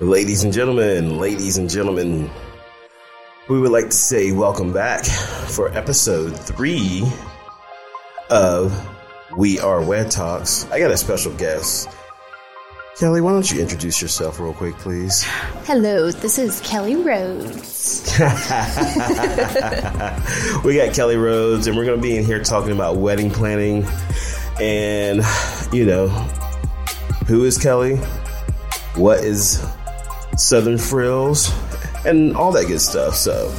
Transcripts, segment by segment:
Ladies and gentlemen, ladies and gentlemen, we would like to say welcome back for episode three of We Are Wed Talks. I got a special guest. Kelly, why don't you introduce yourself real quick, please? Hello, this is Kelly Rhodes. we got Kelly Rhodes, and we're going to be in here talking about wedding planning. And, you know, who is Kelly? What is Southern Frills, and all that good stuff. So,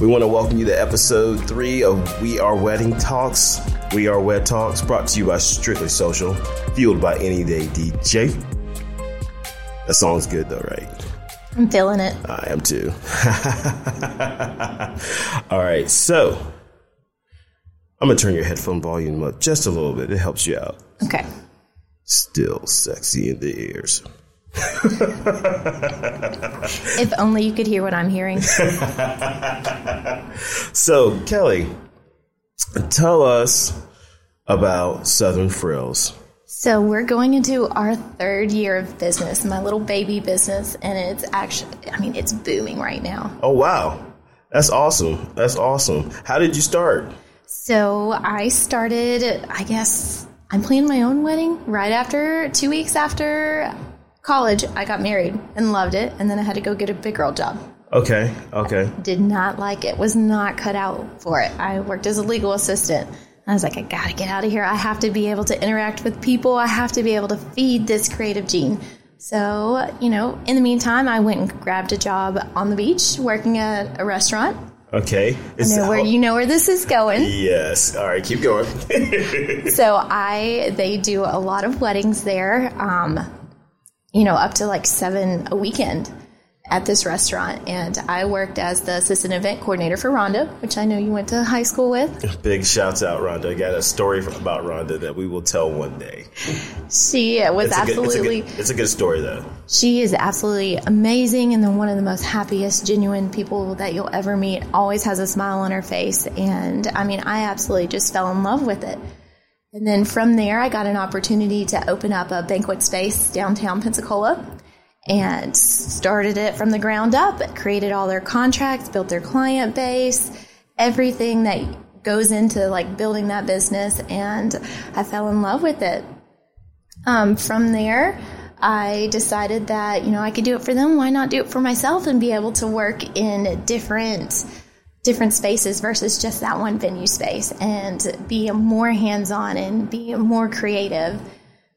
we want to welcome you to episode three of We Are Wedding Talks. We Are Wed Talks, brought to you by Strictly Social, fueled by Any Day DJ. That song's good though, right? I'm feeling it. I am too. all right, so I'm gonna turn your headphone volume up just a little bit. It helps you out. Okay. Still sexy in the ears. If only you could hear what I'm hearing. so, Kelly, tell us about Southern Frills. So, we're going into our third year of business, my little baby business, and it's actually, I mean, it's booming right now. Oh, wow. That's awesome. That's awesome. How did you start? So, I started, I guess, I'm planning my own wedding right after, two weeks after college, I got married and loved it, and then I had to go get a big girl job. Okay, okay. Did not like it. Was not cut out for it. I worked as a legal assistant. I was like, I gotta get out of here. I have to be able to interact with people. I have to be able to feed this creative gene. So, you know, in the meantime, I went and grabbed a job on the beach working at a restaurant. Okay. I know where you know where this is going. Yes. All right, keep going. so I they do a lot of weddings there. Um, you know, up to like seven a weekend at this restaurant. And I worked as the assistant event coordinator for Rhonda, which I know you went to high school with. Big shouts out, Rhonda. I got a story about Rhonda that we will tell one day. She was it's absolutely. A good, it's, a good, it's, a good, story, though. She is absolutely amazing and then one of the most happiest, genuine people that you'll ever meet. Always has a smile on her face. And I mean, I absolutely just fell in love with it. And then from there, I got an opportunity to open up a banquet space downtown Pensacola and started it from the ground up, created all their contracts, built their client base, everything that goes into like building that business. And I fell in love with it. Um, from there, I decided that, you know, I could do it for them. Why not do it for myself and be able to work in different different spaces versus just that one venue space and be more hands on and be more creative.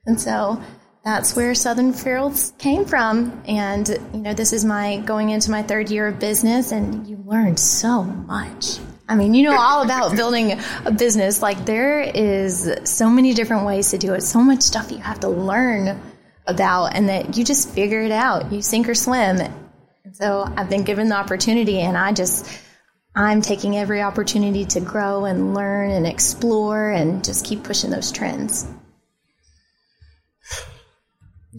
And so that's where Southern Frills came from. And, you know, this is my going into my third year of business, and you learn so much. I mean, you know all about building a business. Like, there is so many different ways to do it, so much stuff you have to learn about, and that you just figure it out. You sink or swim. And so I've been given the opportunity, and I just, I'm taking every opportunity to grow and learn and explore and just keep pushing those trends.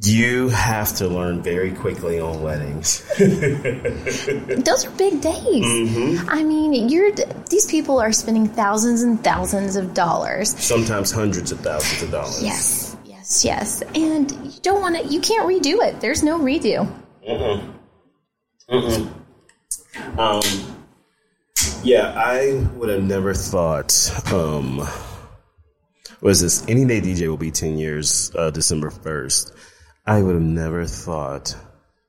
You have to learn very quickly on weddings. Those are big days. Mm-hmm. I mean, you're these people are spending thousands and thousands of dollars. Sometimes hundreds of thousands of dollars. Yes, yes, yes. And you don't want to. You can't redo it. There's no redo. Mm-mm. Mm-mm. Um yeah, I would have never thought. Um, was this any day DJ will be ten years uh, December first. I would have never thought,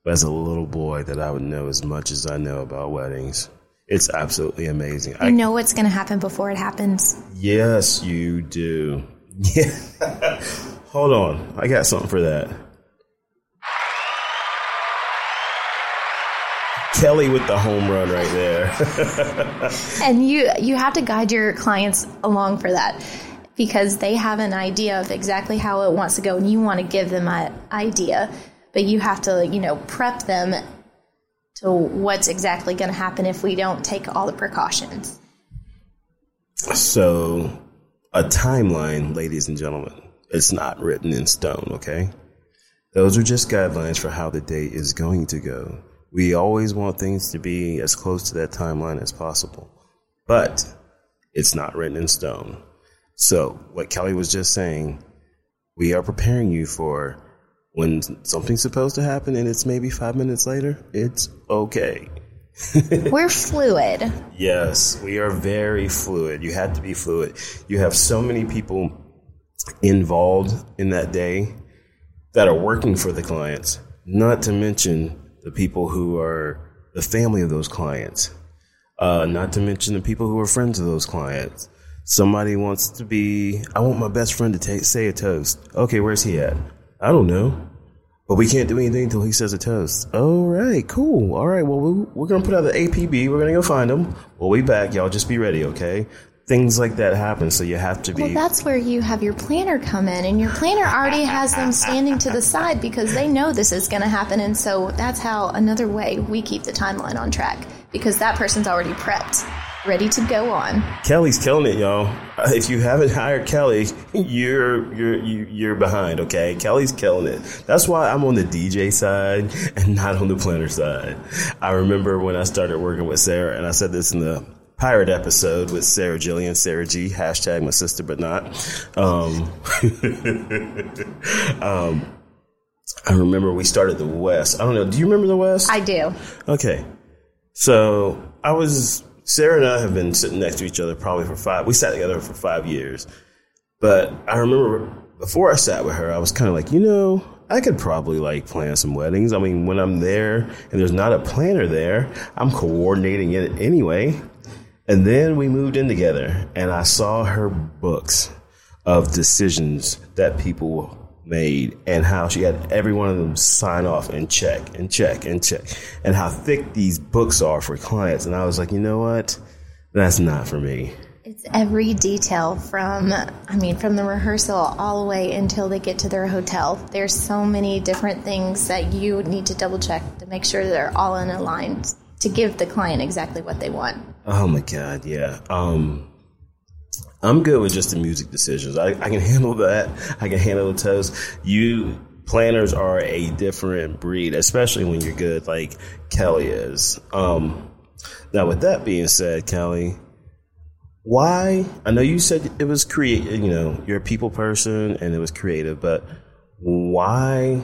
as a little boy, that I would know as much as I know about weddings. It's absolutely amazing. You I know what's going to happen before it happens. Yes, you do. Yeah. Hold on, I got something for that. Kelly with the home run right there. and you you have to guide your clients along for that because they have an idea of exactly how it wants to go and you want to give them an idea, but you have to, you know, prep them to what's exactly going to happen if we don't take all the precautions. So, a timeline, ladies and gentlemen, it's not written in stone, okay? Those are just guidelines for how the day is going to go. We always want things to be as close to that timeline as possible, but it's not written in stone. So, what Kelly was just saying, we are preparing you for when something's supposed to happen and it's maybe five minutes later, it's okay. We're fluid. Yes, we are very fluid. You have to be fluid. You have so many people involved in that day that are working for the clients, not to mention the people who are the family of those clients, uh, not to mention the people who are friends of those clients. Somebody wants to be, I want my best friend to say a toast. Okay, where's he at? I don't know. But we can't do anything until he says a toast. All right, cool. All right, well, we're going to put out the APB. We're going to go find him. We'll be back. Y'all just be ready, okay? Things like that happen, so you have to be. Well, that's where you have your planner come in, and your planner already has them standing to the side because they know this is going to happen. And so that's how another way we keep the timeline on track because that person's already prepped ready to go on. Kelly's killing it, y'all. If you haven't hired Kelly, you're you're you're behind. Okay, Kelly's killing it. That's why I'm on the DJ side and not on the planner side. I remember when I started working with Sarah, and I said this in the pirate episode with Sarah Jillian, Sarah G, hashtag my sister, but not. Um, um, I remember we started the West. I don't know. Do you remember the West? I do. Okay. So I was Sarah and I have been sitting next to each other probably for five. We sat together for five years, but I remember before I sat with her, I was kind of like, you know, I could probably like plan some weddings. I mean, when I'm there and there's not a planner there, I'm coordinating it anyway. And then we moved in together, and I saw her books of decisions that people made and how she had every one of them sign off and check and check and check and how thick these books are for clients. And I was like, you know what? That's not for me. It's every detail from, I mean, from the rehearsal all the way until they get to their hotel. There's so many different things that you need to double check to make sure they're all in aligned to give the client exactly what they want. Oh my God, yeah. Um, I'm good with just the music decisions. I, I can handle that. I can handle the toast. You planners are a different breed, especially when you're good like Kelly is. Um, now, with that being said, Kelly, why? I know you said it was creative. You know, you're a people person, and it was creative. But why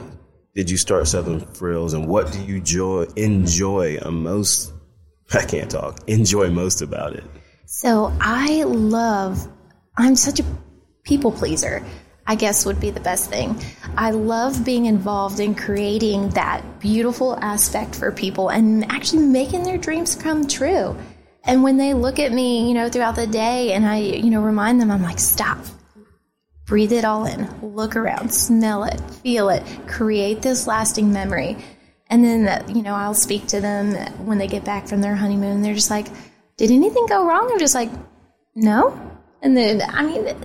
did you start Southern Frills, and what do you enjoy enjoy most? I can't talk. Enjoy most about it. So I love, I'm such a people pleaser, I guess would be the best thing. I love being involved in creating that beautiful aspect for people and actually making their dreams come true. And when they look at me, you know, throughout the day and I, you know, remind them, I'm like, stop, breathe it all in, look around, smell it, feel it, create this lasting memory. And then, uh, you know, I'll speak to them when they get back from their honeymoon. They're just like, did anything go wrong? I'm just like, no. And then, I mean,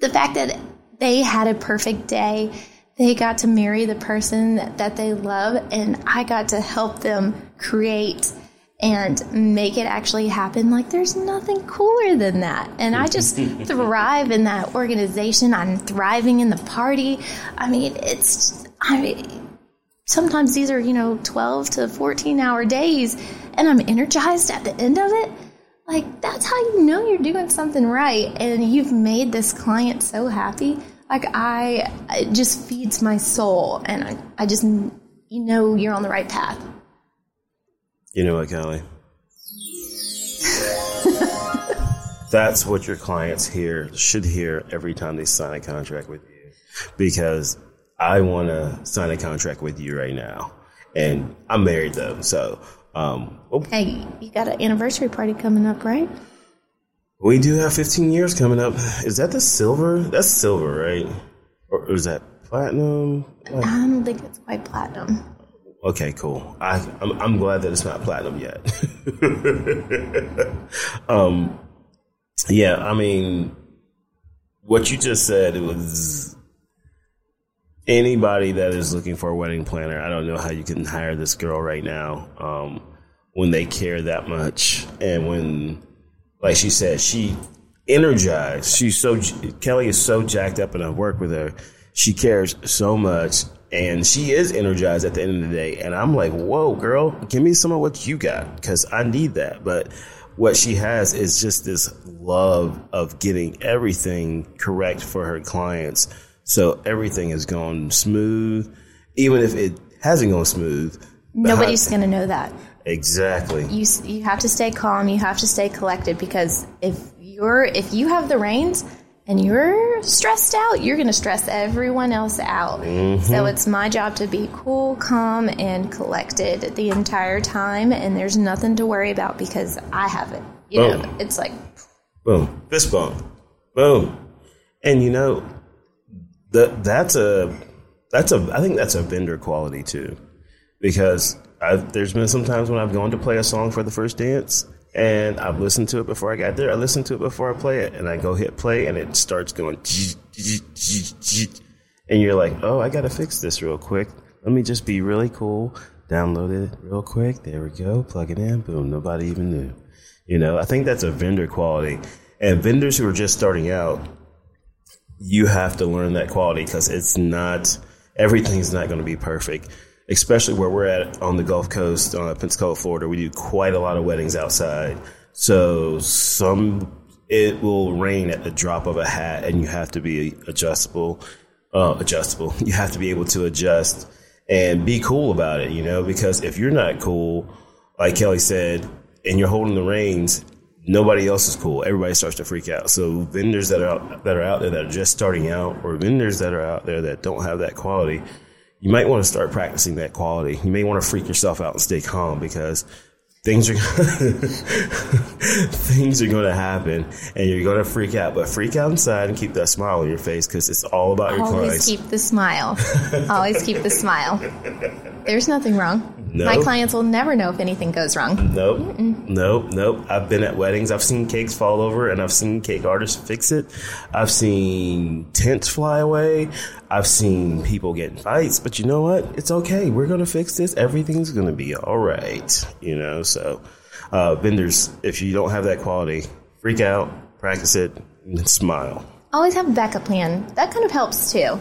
the fact that they had a perfect day, they got to marry the person that they love, and I got to help them create and make it actually happen. Like, there's nothing cooler than that. And I just thrive in that organization. I'm thriving in the party. I mean, it's, I mean, sometimes these are, you know, 12 to 14 hour days, and I'm energized at the end of it like that's how you know you're doing something right and you've made this client so happy like i it just feeds my soul and i, I just you know you're on the right path you know what kelly that's what your clients hear should hear every time they sign a contract with you because i want to sign a contract with you right now and i'm married though so um, oh. Hey, you got an anniversary party coming up, right? We do have 15 years coming up. Is that the silver? That's silver, right? Or is that platinum? I don't think it's quite platinum. Okay, cool. I, I'm, I'm glad that it's not platinum yet. um, yeah, I mean, what you just said was anybody that is looking for a wedding planner, I don't know how you can hire this girl right now um, when they care that much and when, like she said, she energized. She's so Kelly is so jacked up, and I work with her. She cares so much, and she is energized at the end of the day. And I'm like, whoa, girl, give me some of what you got because I need that. But what she has is just this love of getting everything correct for her clients so everything has gone smooth even if it hasn't gone smooth. Nobody's going to know that. Exactly. You you have to stay calm. You have to stay collected because if you're if you have the reins and you're stressed out, you're going to stress everyone else out. So mm-hmm. it's my job to be cool, calm, and collected the entire time, and there's nothing to worry about because I have it. You know, it's like Boom. Fist bump. Boom. And you know, the, that's a that's a I think that's a vendor quality too, because I've, there's been some times when I've gone to play a song for the first dance. And I've listened to it before I got there. I listened to it before I play it, and I go hit play, and it starts going, and you're like, "Oh, I gotta fix this real quick. Let me just be really cool. Download it real quick. There we go. Plug it in. Boom. Nobody even knew. You know, I think that's a vendor quality. And vendors who are just starting out, you have to learn that quality because it's not everything's not going to be perfect. Especially where we're at on the Gulf Coast, uh, Pensacola, Florida, we do quite a lot of weddings outside. So some it will rain at the drop of a hat, and you have to be adjustable. Uh, adjustable. You have to be able to adjust and be cool about it. You know, because if you're not cool, like Kelly said, and you're holding the reins, nobody else is cool. Everybody starts to freak out. So vendors that are out, that are out there that are just starting out, or vendors that are out there that don't have that quality, you might want to start practicing that quality. You may want to freak yourself out and stay calm because things are things are going to happen and you're going to freak out. But freak out inside and keep that smile on your face because it's all about your always clients. keep the smile. always keep the smile. There's nothing wrong. No. My clients will never know if anything goes wrong. Nope, nope, nope. I've been at weddings. I've seen cakes fall over, and I've seen cake artists fix it. I've seen tents fly away. I've seen people get in fights. But you know what? It's okay. We're gonna fix this. Everything's gonna be all right. You know. So, uh, vendors, if you don't have that quality, freak out, practice it, and smile. always have a backup plan. That kind of helps too.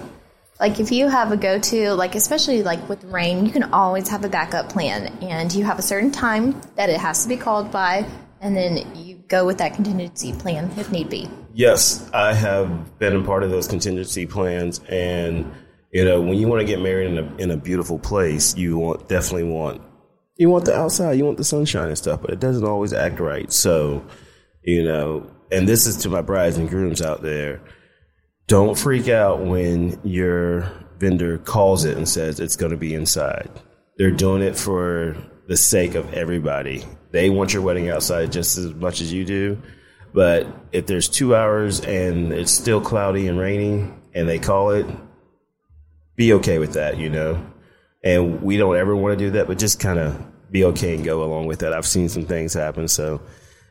Like if you have a go-to, like especially like with rain, you can always have a backup plan, and you have a certain time that it has to be called by, and then you go with that contingency plan if need be. Yes, I have been a part of those contingency plans, and you know, when you want to get married in a in a beautiful place, you want definitely want you want the outside, you want the sunshine and stuff, but it doesn't always act right. So, you know, and this is to my brides and grooms out there. Don't freak out when your vendor calls it and says it's going to be inside. They're doing it for the sake of everybody. They want your wedding outside just as much as you do. But if there's two hours and it's still cloudy and raining and they call it, be okay with that, you know? And we don't ever want to do that, but just kind of be okay and go along with that. I've seen some things happen. So,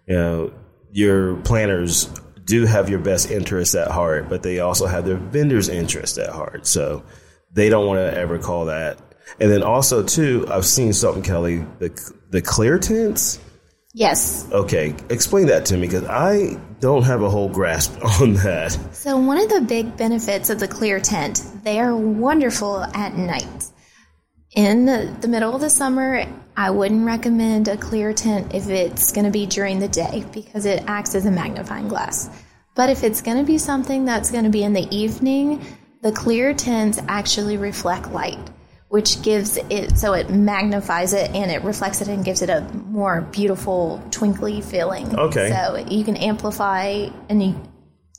you know, your planners do have your best interests at heart, but they also have their vendors' interest at heart. So they don't want to ever call that. And then also too, I've seen something, Kelly, the the clear tents. Yes. Okay, explain that to me because I don't have a whole grasp on that. So one of the big benefits of the clear tent, they are wonderful at night. In the, middle of the summer, I wouldn't recommend a clear tent if it's going to be during the day because it acts as a magnifying glass. But if it's going to be something that's going to be in the evening, the clear tents actually reflect light, which gives it so it magnifies it and it reflects it and gives it a more beautiful, twinkly feeling. Okay. So you can amplify and you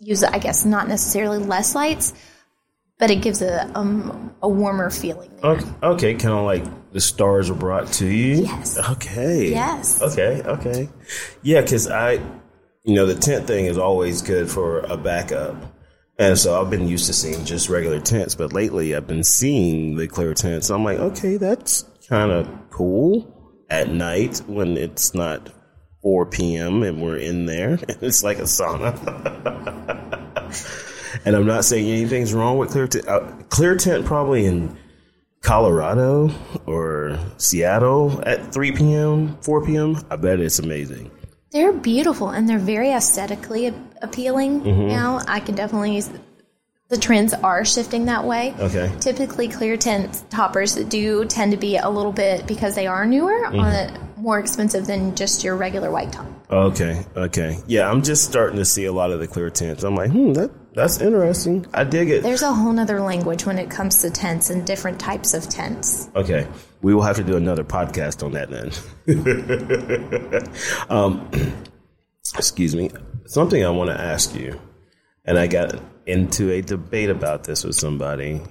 use, I guess, not necessarily less lights, but it gives a um, a warmer feeling. There. Okay, okay kind of like the stars are brought to you. Yes. Okay. Yes. Okay. Okay. Yeah, because I, you know, the tent thing is always good for a backup. And so I've been used to seeing just regular tents, but lately I've been seeing the clear tents. I'm like, okay, that's kind of cool at night when it's not 4 p.m. and we're in there. It's like a sauna. and I'm not saying anything's wrong with clear tent. Uh, clear tent probably in Colorado or Seattle at 3 p.m., 4 p.m. I bet it's amazing. They're beautiful and they're very aesthetically appealing Mm-hmm. now. I can definitely. The trends are shifting that way. Okay. Typically, clear tent toppers do tend to be a little bit because they are newer, Mm-hmm. on more expensive than just your regular white top. Okay, okay. Yeah, I'm just starting to see a lot of the clear tents. I'm like, hmm, that That's interesting. I dig it. There's a whole nother language when it comes to tents and different types of tents. Okay, we will have to do another podcast on that then. um, excuse me. Something I want to ask you, and I got into a debate about this with somebody.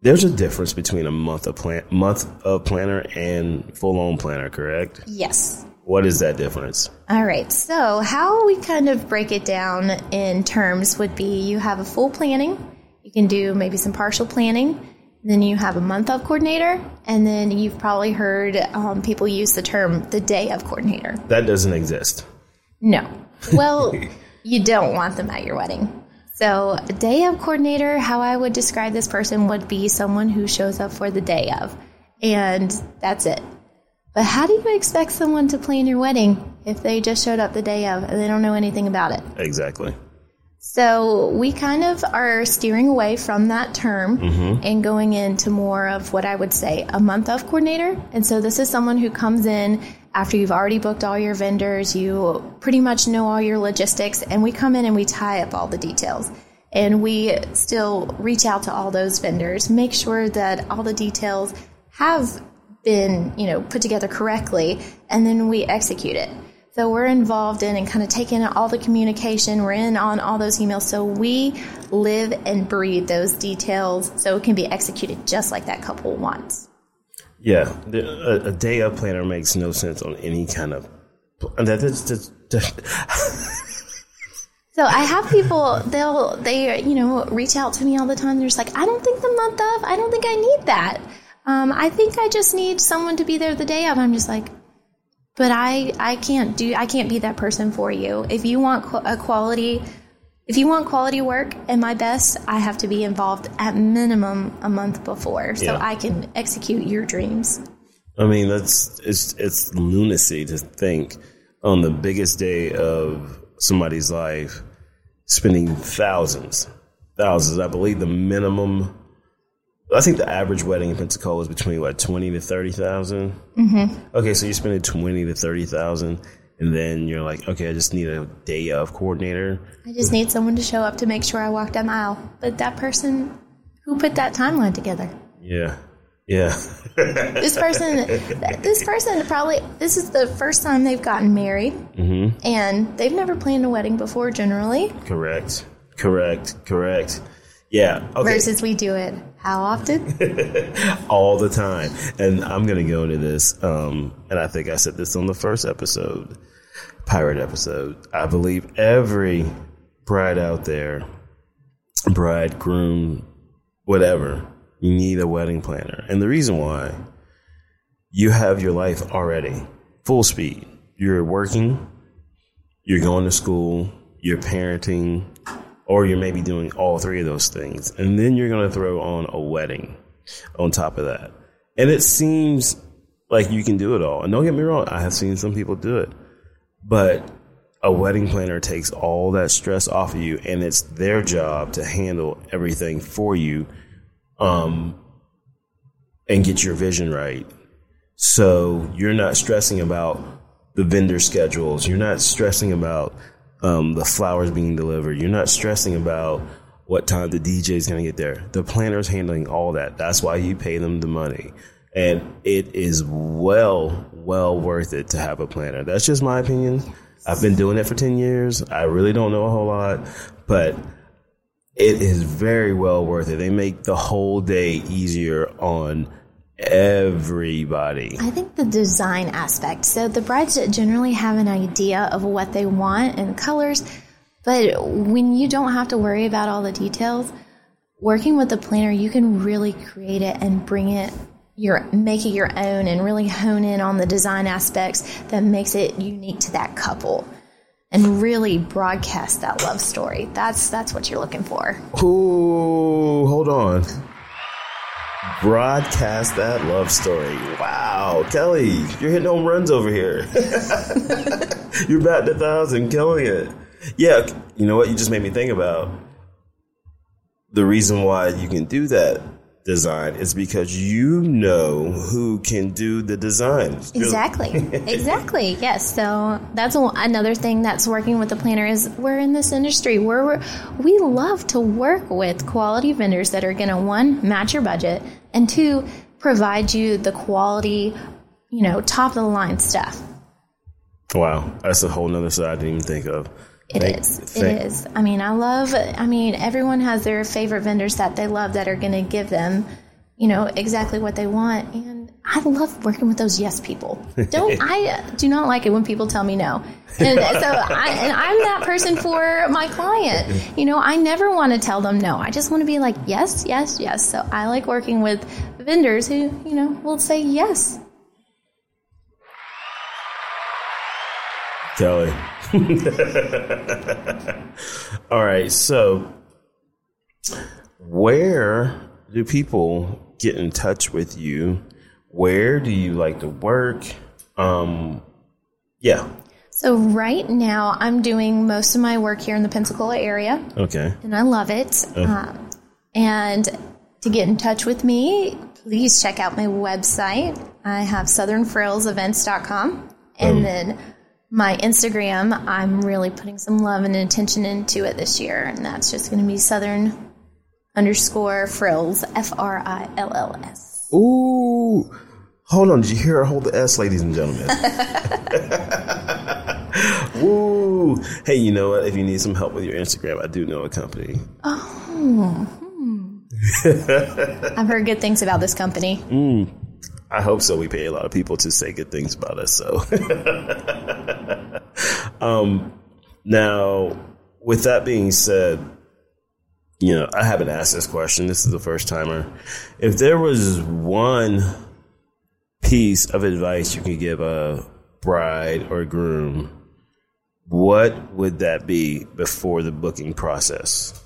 There's a difference between a month of plan month of planner and full on planner, correct? Yes. What is that difference? All right. So, how we kind of break it down in terms would be you have a full planning, you can do maybe some partial planning, then you have a month of coordinator, and then you've probably heard um, people use the term the day of coordinator. That doesn't exist. No. Well, you don't want them at your wedding. So, a day of coordinator, how I would describe this person would be someone who shows up for the day of, and that's it. But how do you expect someone to plan your wedding if they just showed up the day of and they don't know anything about it? Exactly. So we kind of are steering away from that term mm-hmm. and going into more of what I would say a month of coordinator. And so this is someone who comes in after you've already booked all your vendors, you pretty much know all your logistics, and we come in and we tie up all the details. And we still reach out to all those vendors, make sure that all the details have been, you know, put together correctly, and then we execute it. So we're involved in and kind of taking all the communication. We're in on all those emails. So we live and breathe those details so it can be executed just like that couple wants. Yeah, a, a day of planner makes no sense on any kind of. That, that's, so I have people they'll they you know reach out to me all the time. They're just like, I don't think the month of, I don't think I need that. Um, I think I just need someone to be there the day of. I'm just like, but I, I can't do, I can't be that person for you. If you want a quality, if you want quality work and my best, I have to be involved at minimum a month before so yeah. I can execute your dreams. I mean, that's, it's, it's lunacy to think on the biggest day of somebody's life, spending thousands, thousands. I believe the minimum I think the average wedding in Pensacola is between what twenty to thirty thousand. mm mm-hmm. Okay, so you're spending twenty to thirty thousand, and then you're like, okay, I just need a day of coordinator. I just need someone to show up to make sure I walk that mile. But that person who put that timeline together. Yeah, yeah. this person, this person probably this is the first time they've gotten married, mm-hmm. and they've never planned a wedding before. Generally, correct, correct, correct. Yeah. Okay. Versus we do it how often? All the time. And I'm going to go into this. Um, and I think I said this on the first episode, pirate episode. I believe every bride out there, bride, groom, whatever, you need a wedding planner. And the reason why you have your life already full speed. You're working, you're going to school, you're parenting, or you're maybe doing all three of those things. And then you're going to throw on a wedding on top of that. And it seems like you can do it all. And don't get me wrong, I have seen some people do it. But a wedding planner takes all that stress off of you and it's their job to handle everything for you um, and get your vision right. So you're not stressing about the vendor schedules. You're not stressing about um, the flowers being delivered. You're not stressing about what time the DJ is going to get there. The planner is handling all that. That's why you pay them the money. And it is well, well worth it to have a planner. That's just my opinion. I've been doing it for 10 years. I really don't know a whole lot, but it is very well worth it. They make the whole day easier on everybody. I think the design aspect. So the brides generally have an idea of what they want and colors, but when you don't have to worry about all the details, working with the planner, you can really create it and bring it your make it your own and really hone in on the design aspects that makes it unique to that couple and really broadcast that love story. That's that's what you're looking for. Ooh, hold on broadcast that love story. Wow, Kelly, you're hitting home runs over here. you're batting a thousand, killing it. Uh, yeah, you know what? You just made me think about the reason why you can do that design is because you know who can do the design. Exactly. exactly. Yes. So that's another thing that's working with the planner is we're in this industry where we're, we love to work with quality vendors that are going to one match your budget and two provide you the quality, you know, top of the line stuff. Wow, that's a whole nother side I didn't even think of. It thank, is. Thank. It is. I mean, I love. I mean, everyone has their favorite vendors that they love that are going to give them, you know, exactly what they want. And I love working with those yes people. Don't I uh, do not like it when people tell me no. And so I, and I'm that person for my client. You know, I never want to tell them no. I just want to be like yes, yes, yes. So I like working with vendors who you know will say yes. Kelly. All right. So, where do people get in touch with you? Where do you like to work? Um, yeah. So right now, I'm doing most of my work here in the Pensacola area. Okay. And I love it. Uh. Um, and to get in touch with me, please check out my website. I have southernfrillsevents.com. And um. then my Instagram, I'm really putting some love and attention into it this year, and that's just going to be Southern underscore frills, F R I L L S. Ooh, hold on! Did you hear her hold the S, ladies and gentlemen? Ooh, Hey, you know what? If you need some help with your Instagram, I do know a company. Oh. Hmm. I've heard good things about this company. Mm. I hope so. We pay a lot of people to say good things about us. So, um, now with that being said, you know, I haven't asked this question. This is the first timer. If there was one piece of advice you could give a bride or groom, what would that be before the booking process?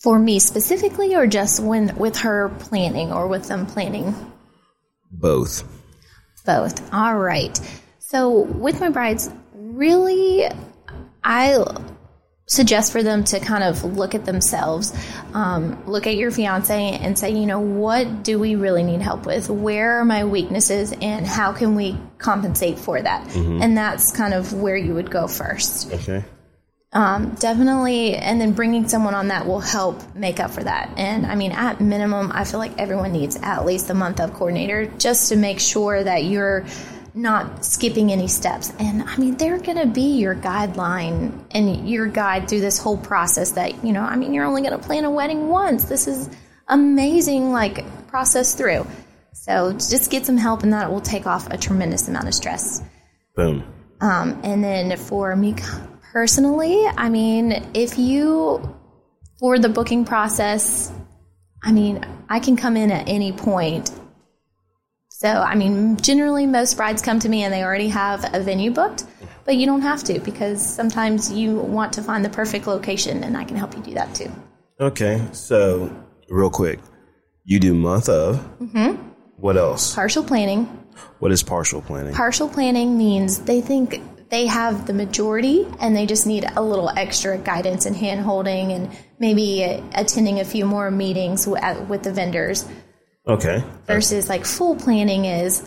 For me specifically, or just when with her planning or with them planning? Both. Both. All right. So with my brides, really, I suggest for them to kind of look at themselves, um, look at your fiance and say, you know, what do we really need help with? Where are my weaknesses and how can we compensate for that? Mm-hmm. And that's kind of where you would go first. Okay. Um, definitely, and then bringing someone on that will help make up for that. And I mean, at minimum, I feel like everyone needs at least a month of coordinator just to make sure that you're not skipping any steps. And I mean, they're going to be your guideline and your guide through this whole process that, you know, I mean, you're only going to plan a wedding once. This is amazing, like, process through. So just get some help, and that will take off a tremendous amount of stress. Boom. Um, and then for me personally, I mean, if you, for the booking process, I mean, I can come in at any point. So, I mean, generally most brides come to me and they already have a venue booked, but you don't have to because sometimes you want to find the perfect location and I can help you do that too. Okay. So, real quick, you do month of. Mm-hmm. What else? Partial planning. What is partial planning? Partial planning means they think they have the majority and they just need a little extra guidance and hand holding and maybe attending a few more meetings with the vendors. Okay. Versus like full planning is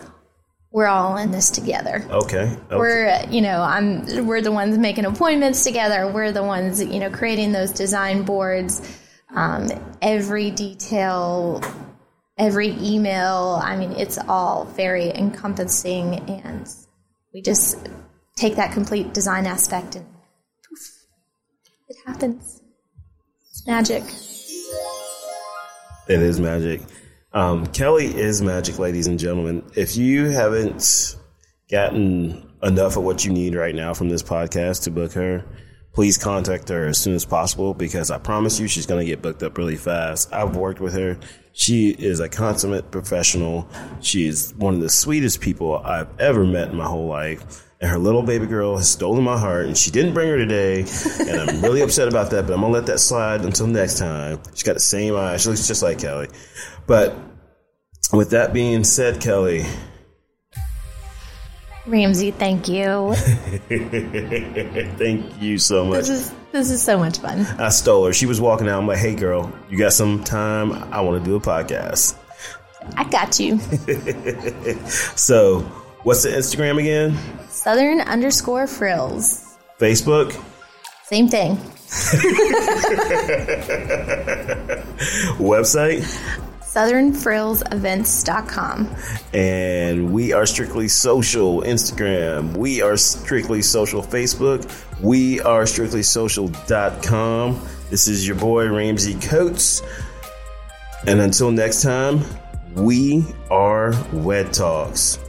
we're all in this together. Okay. okay. We're you know I'm we're the ones making appointments together. We're the ones you know creating those design boards. Um, every detail, every email. I mean, it's all very encompassing, and we just take that complete design aspect and poof, it happens. It's magic. It is magic. Um, Kelly is magic, ladies and gentlemen. If you haven't gotten enough of what you need right now from this podcast to book her, please contact her as soon as possible because I promise you she's going to get booked up really fast. I've worked with her. She is a consummate professional. She is one of the sweetest people I've ever met in my whole life and her little baby girl has stolen my heart and she didn't bring her today and i'm really upset about that but i'm gonna let that slide until next time she's got the same eyes she looks just like kelly but with that being said kelly Ramsey, thank you. Thank you so much. This is this is so much fun. I stole her. She was walking out. I'm like, hey, girl, you got some time? I want to do a podcast. I got you. So, what's the Instagram again? Southern underscore frills. Facebook? Same thing. Website? southernfrillsevents.com. And we are strictly social Instagram. We are strictly social Facebook. We are strictly social.com. This is your boy Ramsey Coates. And until next time, we are Wed Talks.